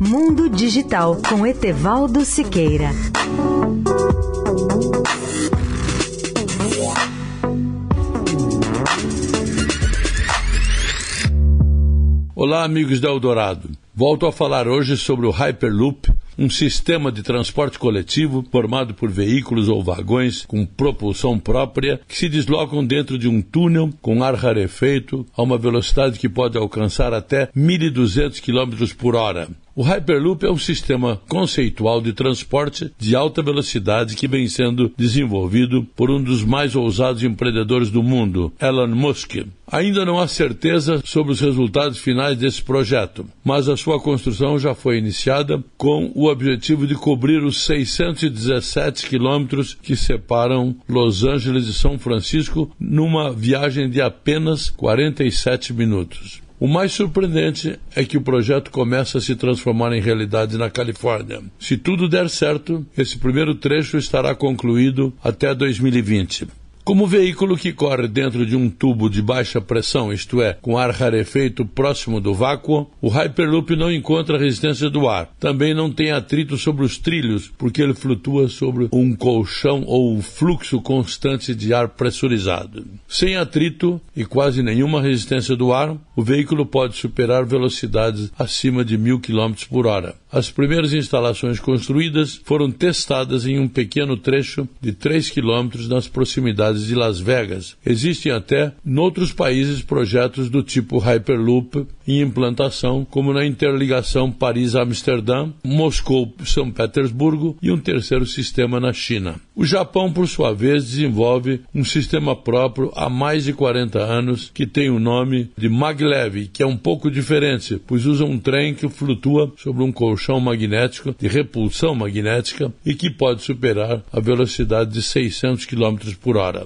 Mundo Digital com Etevaldo Siqueira. Olá, amigos da Eldorado. Volto a falar hoje sobre o Hyperloop, um sistema de transporte coletivo formado por veículos ou vagões com propulsão própria que se deslocam dentro de um túnel com ar rarefeito a uma velocidade que pode alcançar até 1.200 km por hora. O Hyperloop é um sistema conceitual de transporte de alta velocidade que vem sendo desenvolvido por um dos mais ousados empreendedores do mundo, Elon Musk. Ainda não há certeza sobre os resultados finais desse projeto, mas a sua construção já foi iniciada com o objetivo de cobrir os 617 quilômetros que separam Los Angeles de São Francisco numa viagem de apenas 47 minutos. O mais surpreendente é que o projeto começa a se transformar em realidade na Califórnia. Se tudo der certo, esse primeiro trecho estará concluído até 2020. Como veículo que corre dentro de um tubo de baixa pressão, isto é, com ar rarefeito próximo do vácuo, o Hyperloop não encontra resistência do ar. Também não tem atrito sobre os trilhos, porque ele flutua sobre um colchão ou fluxo constante de ar pressurizado. Sem atrito e quase nenhuma resistência do ar, o veículo pode superar velocidades acima de mil km por hora. As primeiras instalações construídas foram testadas em um pequeno trecho de 3 km nas proximidades de Las Vegas. Existem até, noutros países, projetos do tipo Hyperloop em implantação, como na interligação Paris-Amsterdã, Moscou-São Petersburgo e um terceiro sistema na China. O Japão, por sua vez, desenvolve um sistema próprio há mais de 40 anos que tem o nome de maglev, que é um pouco diferente, pois usa um trem que flutua sobre um colchão magnético de repulsão magnética e que pode superar a velocidade de 600 km por hora.